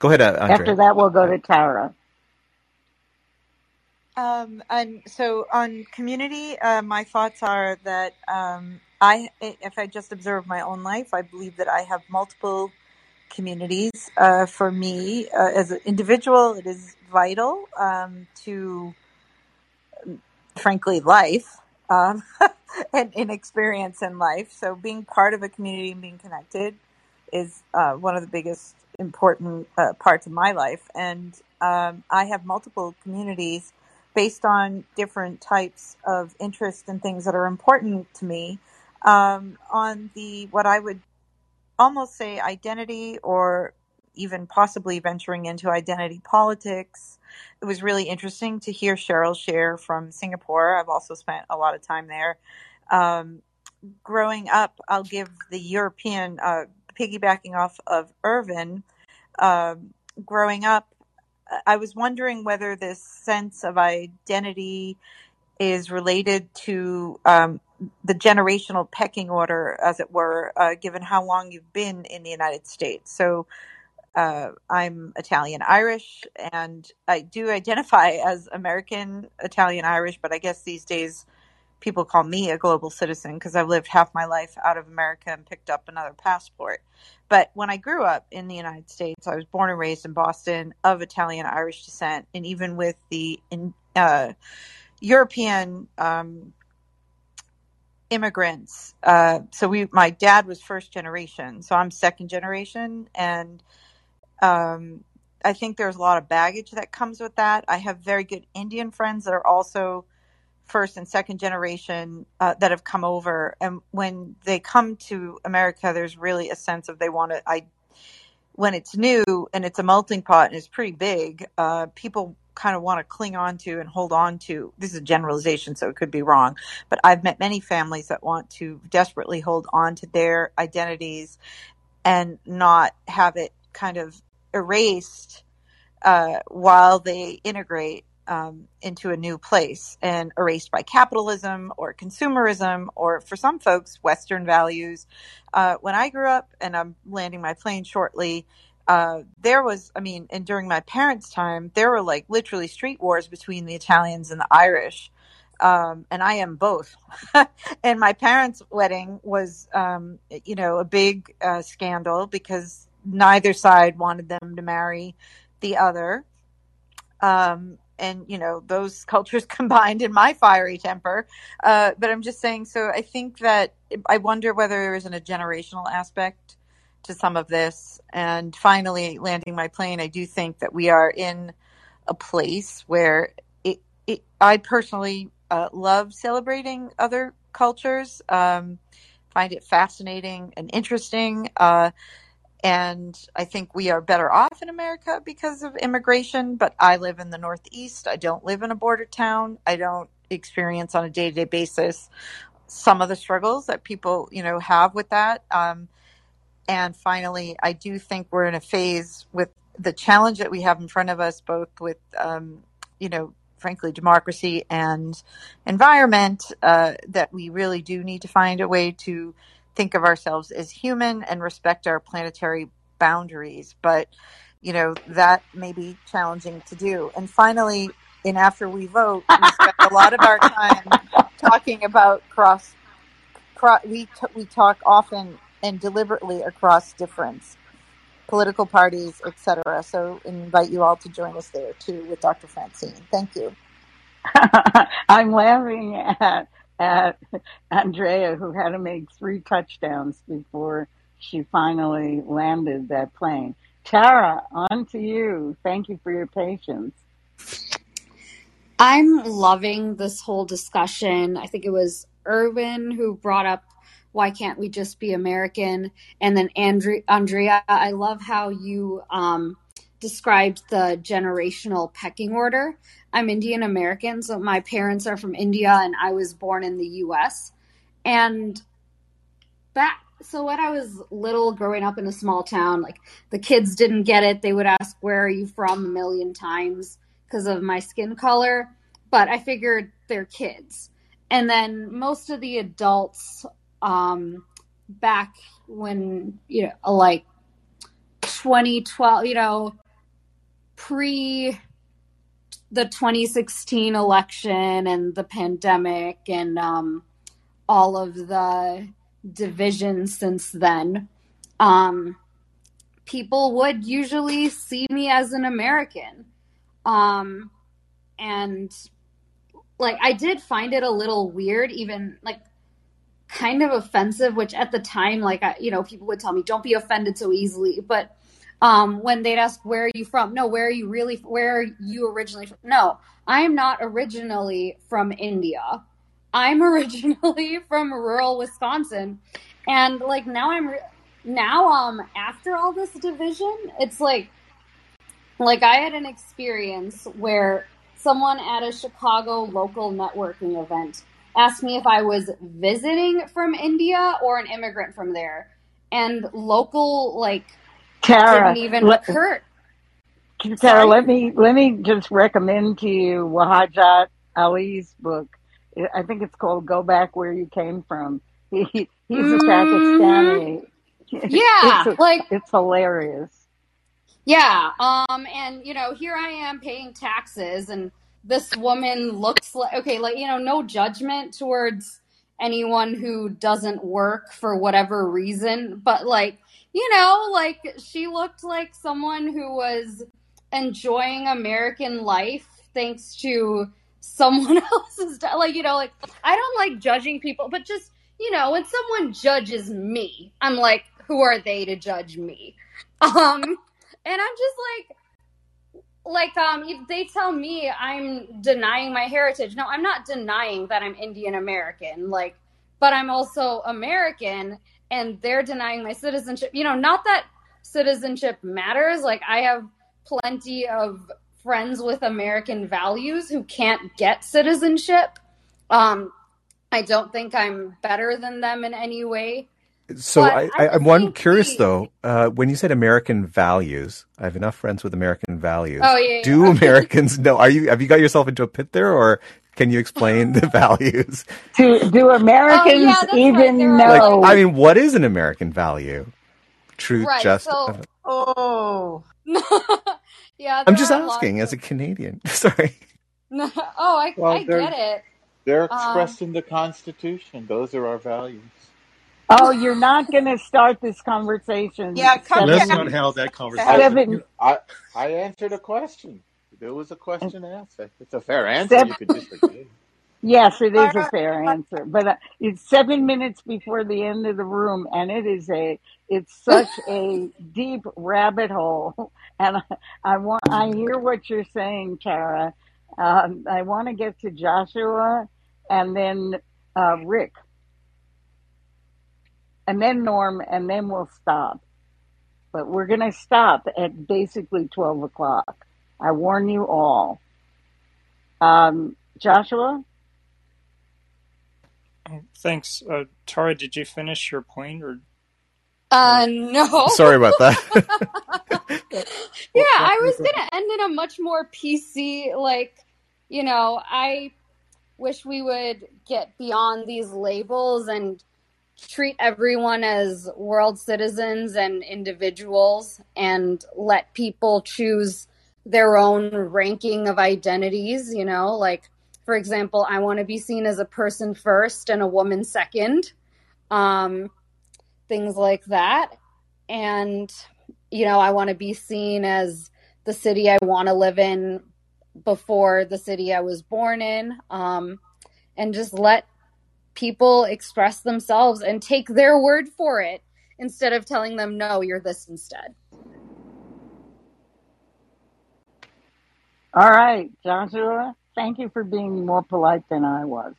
go ahead, uh, after that we'll go to Tara. Um, and so on community, uh, my thoughts are that um, I, if I just observe my own life, I believe that I have multiple communities. Uh, for me, uh, as an individual, it is vital um, to, frankly, life. Um, and in experience in life. So being part of a community and being connected is uh, one of the biggest important uh, parts of my life. And um, I have multiple communities based on different types of interests and things that are important to me. Um, on the what I would almost say identity or even possibly venturing into identity politics. It was really interesting to hear Cheryl share from Singapore. I've also spent a lot of time there. Um, growing up, I'll give the European, uh, piggybacking off of Irvin, um, growing up, I was wondering whether this sense of identity is related to um, the generational pecking order, as it were, uh, given how long you've been in the United States. So uh, I'm Italian Irish, and I do identify as American Italian Irish, but I guess these days people call me a global citizen because I've lived half my life out of America and picked up another passport. But when I grew up in the United States, I was born and raised in Boston of Italian Irish descent, and even with the uh, European um, immigrants. Uh, so we, my dad was first generation, so I'm second generation, and um, I think there's a lot of baggage that comes with that. I have very good Indian friends that are also first and second generation uh, that have come over, and when they come to America, there's really a sense of they want to. I when it's new and it's a melting pot and it's pretty big, uh, people kind of want to cling on to and hold on to. This is a generalization, so it could be wrong. But I've met many families that want to desperately hold on to their identities and not have it kind of erased uh, while they integrate um, into a new place and erased by capitalism or consumerism or for some folks western values uh, when i grew up and i'm landing my plane shortly uh, there was, I mean, and during my parents' time, there were like literally street wars between the Italians and the Irish. Um, and I am both. and my parents' wedding was, um, you know, a big uh, scandal because neither side wanted them to marry the other. Um, and you know those cultures combined in my fiery temper. Uh, but I'm just saying. So I think that I wonder whether there isn't a generational aspect to some of this. And finally, landing my plane, I do think that we are in a place where it, it I personally uh, love celebrating other cultures, um, find it fascinating and interesting. Uh, and I think we are better off in America because of immigration. But I live in the Northeast. I don't live in a border town. I don't experience on a day to day basis some of the struggles that people, you know, have with that. Um, and finally, I do think we're in a phase with the challenge that we have in front of us, both with, um, you know, frankly, democracy and environment, uh, that we really do need to find a way to think of ourselves as human and respect our planetary boundaries. But, you know, that may be challenging to do. And finally, in After We Vote, we spend a lot of our time talking about cross, cross we, t- we talk often and deliberately across difference, political parties, etc. So invite you all to join us there too with Dr. Francine. Thank you. I'm laughing at at Andrea who had to make three touchdowns before she finally landed that plane. Tara, on to you. Thank you for your patience. I'm loving this whole discussion. I think it was Irwin who brought up why can't we just be American? And then Andre- Andrea, I love how you um, described the generational pecking order. I'm Indian American, so my parents are from India and I was born in the US. And back so when I was little growing up in a small town, like the kids didn't get it. They would ask, Where are you from? a million times because of my skin color. But I figured they're kids. And then most of the adults um, back when you know like 2012 you know pre the 2016 election and the pandemic and um, all of the divisions since then um, people would usually see me as an american um, and like i did find it a little weird even like kind of offensive, which at the time, like, I, you know, people would tell me, don't be offended so easily. But um, when they'd ask, where are you from? No, where are you really, where are you originally from? No, I am not originally from India. I'm originally from rural Wisconsin. And like now I'm, re- now, um, after all this division, it's like, like I had an experience where someone at a Chicago local networking event asked me if I was visiting from India or an immigrant from there. And local, like, Tara, didn't even let, occur. Tara, Sorry? let me let me just recommend to you Wajahat Ali's book. I think it's called "Go Back Where You Came From." He, he's a hmm Pakistani. Yeah, It's like it's hilarious. Yeah, um, and you know, here I am paying taxes, and this woman looks like okay, like you know, no judgment towards anyone who doesn't work for whatever reason, but like, you know, like she looked like someone who was enjoying American life thanks to someone else's like you know, like I don't like judging people, but just you know, when someone judges me, I'm like, who are they to judge me? Um, and I'm just like, like, um, if they tell me I'm denying my heritage, no, I'm not denying that I'm Indian American, like, but I'm also American, and they're denying my citizenship. You know, not that citizenship matters. Like, I have plenty of friends with American values who can't get citizenship. Um, I don't think I'm better than them in any way. So But I, I I'm one curious though. Uh, when you said American values, I have enough friends with American values. oh yeah, Do yeah. Americans know? Are you have you got yourself into a pit there, or can you explain the values? Do do oh Americans yeah, that's right. even There are Like, like, I mean, what is an American value? Truth, right. justice. So Oh, yeah, I'm just asking as a. Canadian. Sorry. No, oh, I Well, I get it. they're Um, expressed in the Constitution. Those are our values. Oh, you're not going to start this conversation yeah. Come to Let's not have that conversation. I I I answered a question. There was a question asked. It's a fair answer. seven. You could disagree. Yes, it is a fair answer, but uh, it's seven minutes before the end of the room, and it is a it's such a deep rabbit hole, and I, I want I hear what you're saying, Tara. Um, I want to get to Joshua, and then uh, Rick, and then Norm, and then we'll stop. But we're gonna stop at basically twelve o'clock. I warn you all. Um, Joshua. Oh, Thanks. Uh, Tara, did you finish your point or, uh, or no. Sorry about that. Yeah, I was gonna end in a much more PC, like, you know, I wish we would get beyond these labels and treat everyone as world citizens and individuals and let people choose their own ranking of identities, you know, like for example, I want to be seen as a person first and a woman second. Um things like that. And you know, I want to be seen as the city I want to live in before the city I was born in. Um and just let people express themselves and take their word for it instead of telling them no you're this instead All right, Joshua, thank you for being more polite than I was.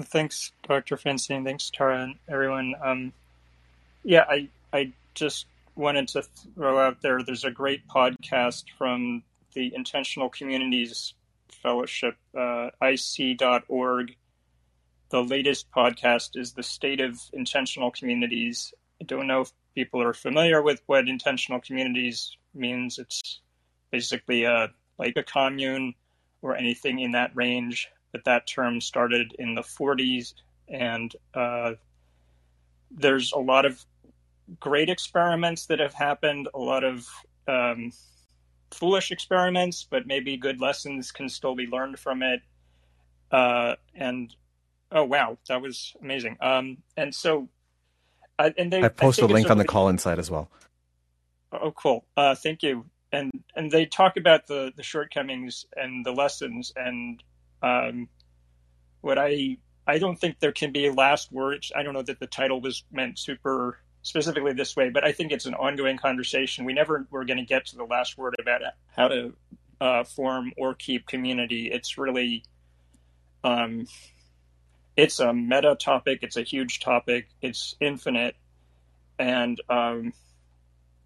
thanks, Dr. Feinstein. Thanks, Tara, and everyone. Um, yeah, I, I just wanted to throw out there there's a great podcast from the Intentional Communities Fellowship, uh, ic.org. The latest podcast is The State of Intentional Communities. I don't know if people are familiar with what intentional communities means. It's basically a, like a commune or anything in that range, but that term started in the 40s, and uh, there's a lot of great experiments that have happened, a lot of um, foolish experiments, but maybe good lessons can still be learned from it. Uh, and oh wow, that was amazing. Um, and so, uh, and they I I posted a link on the call inside as well. oh cool. Uh, thank you. And and they talk about the the shortcomings and the lessons and um, what I I don't think there can be a last words. I don't know that the title was meant super specifically this way, but I think it's an ongoing conversation. We never were going to get to the last word about how to uh, form or keep community. It's really, um, it's a meta topic. It's a huge topic. It's infinite, and um,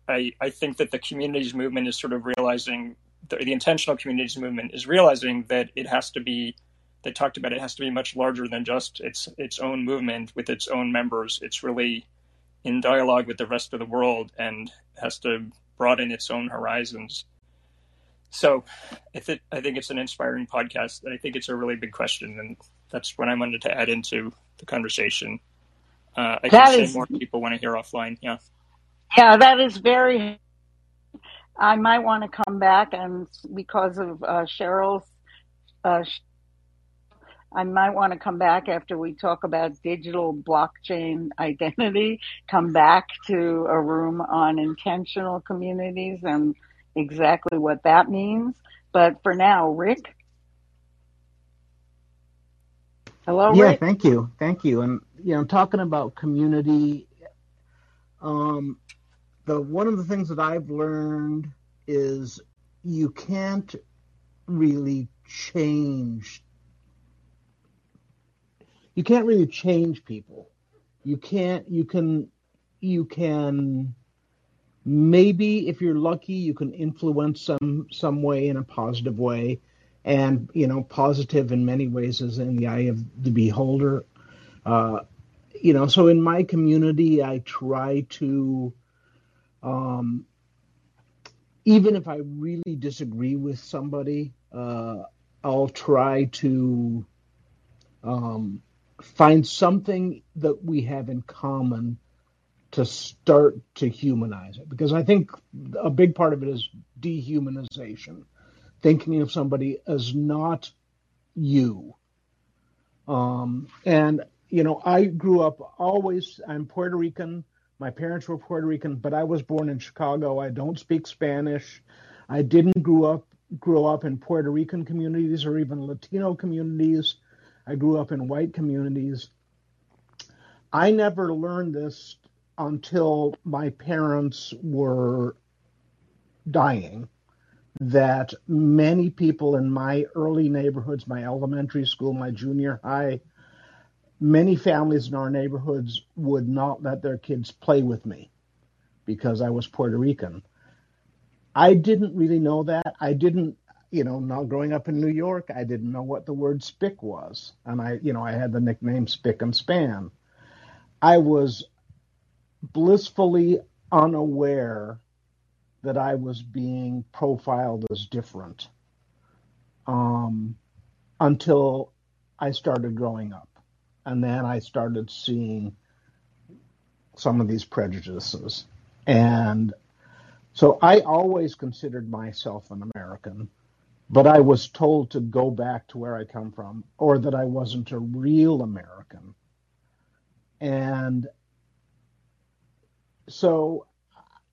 I I think that the communities movement is sort of realizing the, the intentional communities movement is realizing that it has to be they talked about it has to be much larger than just its its own movement with its own members. It's really in dialogue with the rest of the world and has to broaden its own horizons. So, I think I think it's an inspiring podcast, and I think it's a really big question, and that's what I wanted to add into the conversation. Uh, I that can is, say more people want to hear offline. Yeah. Yeah, that is very. I might want to come back, and because of uh, Cheryl's uh, I might want to come back after we talk about digital blockchain identity, come back to a room on intentional communities and exactly what that means. But for now, Rick. Hello, yeah, Rick. thank you. Thank you. And, you know, talking about community, um, the one of the things that I've learned is you can't really change you can't really change people. You can't. You can. You can. Maybe if you're lucky, you can influence some some way in a positive way, and you know, positive in many ways is in the eye of the beholder. Uh, you know, so in my community, I try to, um, even if I really disagree with somebody, uh, I'll try to um, find something that we have in common to start to humanize it. Because I think a big part of it is dehumanization, thinking of somebody as not you. Um, and, you know, I grew up always, I'm Puerto Rican. My parents were Puerto Rican, but I was born in Chicago. I don't speak Spanish. I didn't grow up grow up in Puerto Rican communities or even Latino communities. I grew up in white communities. I never learned this until my parents were dying that many people in my early neighborhoods, my elementary school, my junior high, many families in our neighborhoods would not let their kids play with me because I was Puerto Rican. I didn't really know that. I didn't you know, not growing up in New York, I didn't know what the word spick was. And I, you know, I had the nickname Spick and Span. I was blissfully unaware that I was being profiled as different um, until I started growing up. And then I started seeing some of these prejudices. And so I always considered myself an American but I was told to go back to where I come from or that I wasn't a real American. And so,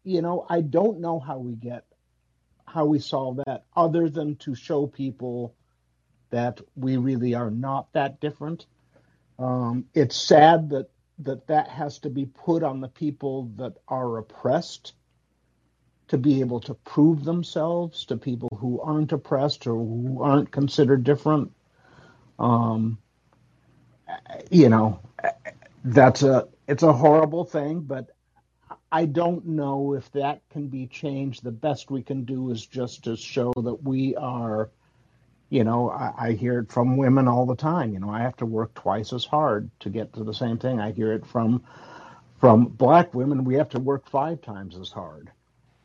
you know, I don't know how we get, how we solve that other than to show people that we really are not that different. Um, it's sad that, that that has to be put on the people that are oppressed to be able to prove themselves to people who aren't oppressed or who aren't considered different. Um, you know, that's a it's a horrible thing, but I don't know if that can be changed. The best we can do is just to show that we are, you know, I, I hear it from women all the time. You know, I have to work twice as hard to get to the same thing. I hear it from from black women. We have to work five times as hard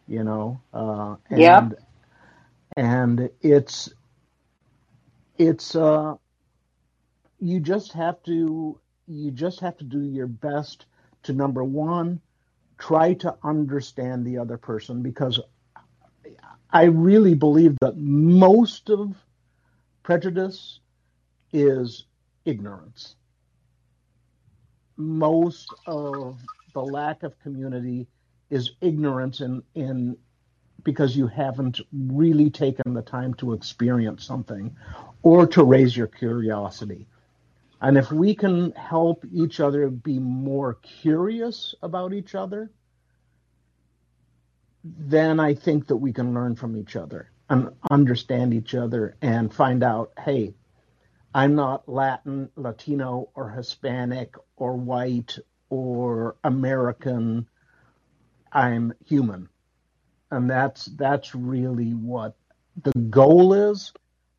you know. Uh, and, yeah. And it's it's uh, you just have to you just have to do your best to number one try to understand the other person because I really believe that most of prejudice is ignorance. Most of the lack of community is ignorance in in because you haven't really taken the time to experience something or to raise your curiosity. And if we can help each other be more curious about each other, then I think that we can learn from each other and understand each other and find out, hey, I'm not Latin, Latino, or Hispanic, or white, or American. I'm human, and that's that's really what the goal is.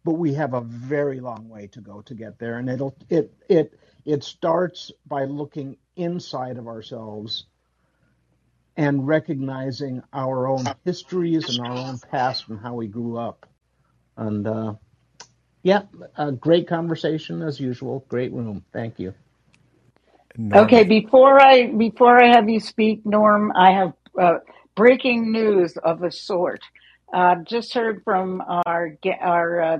But we have a very long way to go to get there, and it'll it it it starts by looking inside of ourselves and recognizing our own histories and our own past and how we grew up. And uh, yeah, a great conversation as usual. Great room. Thank you. Norm. Okay, before I before I have you speak, Norm, I have uh, breaking news of a sort. Uh, just heard from our our uh,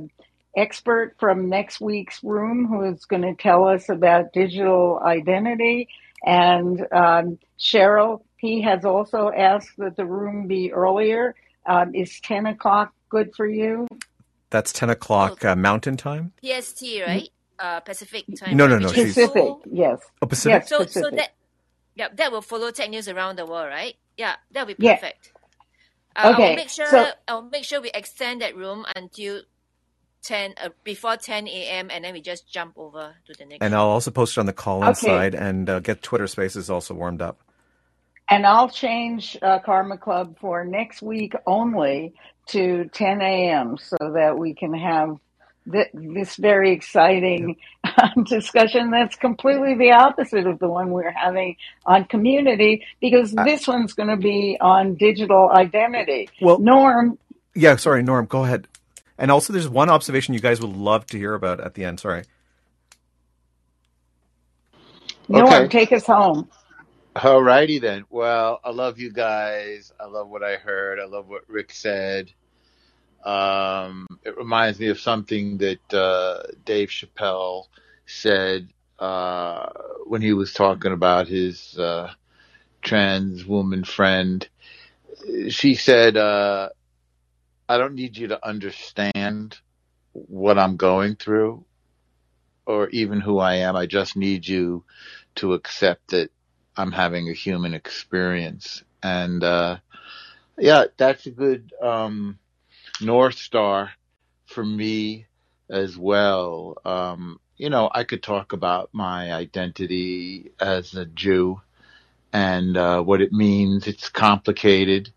expert from next week's room, who is going to tell us about digital identity, and um, Cheryl. He has also asked that the room be earlier. Um, is ten o'clock good for you? That's 10 o'clock uh, Mountain Time? PST, right? Uh, Pacific time. No, no, no, Which she's- Pacific, so- yes. Oh, Pacific? Yes, So, so that, yeah, that will follow tech news around the world, right? Yeah, that'll be Yeah. perfect. Uh, Okay, I'll make sure. so- I'll make sure we extend that room until ten, uh, before ten a.m., and then we just jump over to the next. And. I'll also post it on the Callin Okay. side and uh, get Twitter Spaces also warmed up. And I'll change uh, Karma Club for next week only to 10 a.m. so that we can have th- this very exciting discussion that's completely the opposite of the one we're having on community because this one's going to be on digital identity. Well- Norm, Yeah, sorry, Norm, go ahead. And also, there's one observation you guys would love to hear about at the end. Sorry. Norm, Okay. take us home. Alrighty then. Well, I love you guys. I love what I heard. I love what Rick said. Um, it reminds me of something that uh, Dave Chappelle said uh, when he was talking about his uh, trans woman friend. She said, uh, "I don't need you to understand what I'm going through, or even who I am. I just need you to accept that." I'm having a human experience. And, uh, yeah, that's a good, um, North Star for me as well. Um, you know, I could talk about my identity as a Jew and, uh, what it means. It's complicated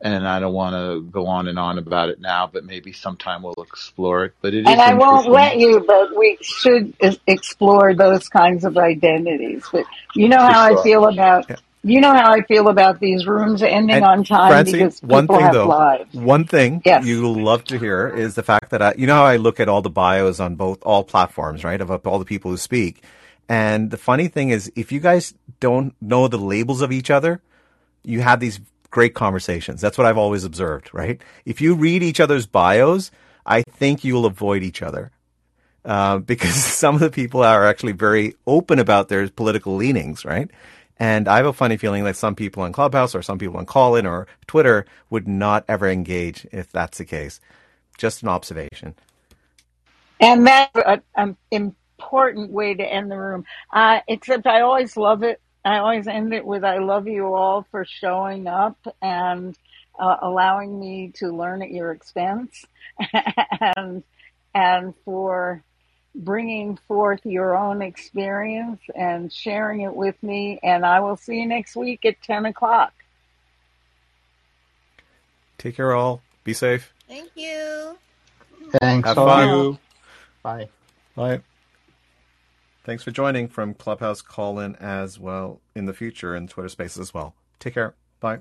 and I don't want to go on and on about it now, but maybe sometime we'll explore it. But it is And I won't let you, but we should e- explore those kinds of identities. But you know For how I feel about Yeah. you know how I feel about these rooms ending And on time Francie, because one people thing have though, lives. one thing Yes. you'll love to hear is the fact that I, you know how I look at all the bios on both all platforms, right, of all the people who speak. And the funny thing is, if you guys don't know the labels of each other, you have these great conversations. That's what I've always observed, right? If you read each other's bios, I think you'll avoid each other. Uh, because some of the people are actually very open about their political leanings, right? And I have a funny feeling that some people on Clubhouse or some people on Callin or Twitter would not ever engage if that's the case. Just an observation. And that's an important way to end the room. Uh, except I always love it. I always end it with I love you all for showing up and uh, allowing me to learn at your expense and and for bringing forth your own experience and sharing it with me. And I will see you next week at 10 o'clock. Take care, all. Be safe. Thank you. Thanks Have fun. Bye. Bye. Thanks for joining from Clubhouse Callin as well in the future and Twitter Spaces as well. Take care. Bye.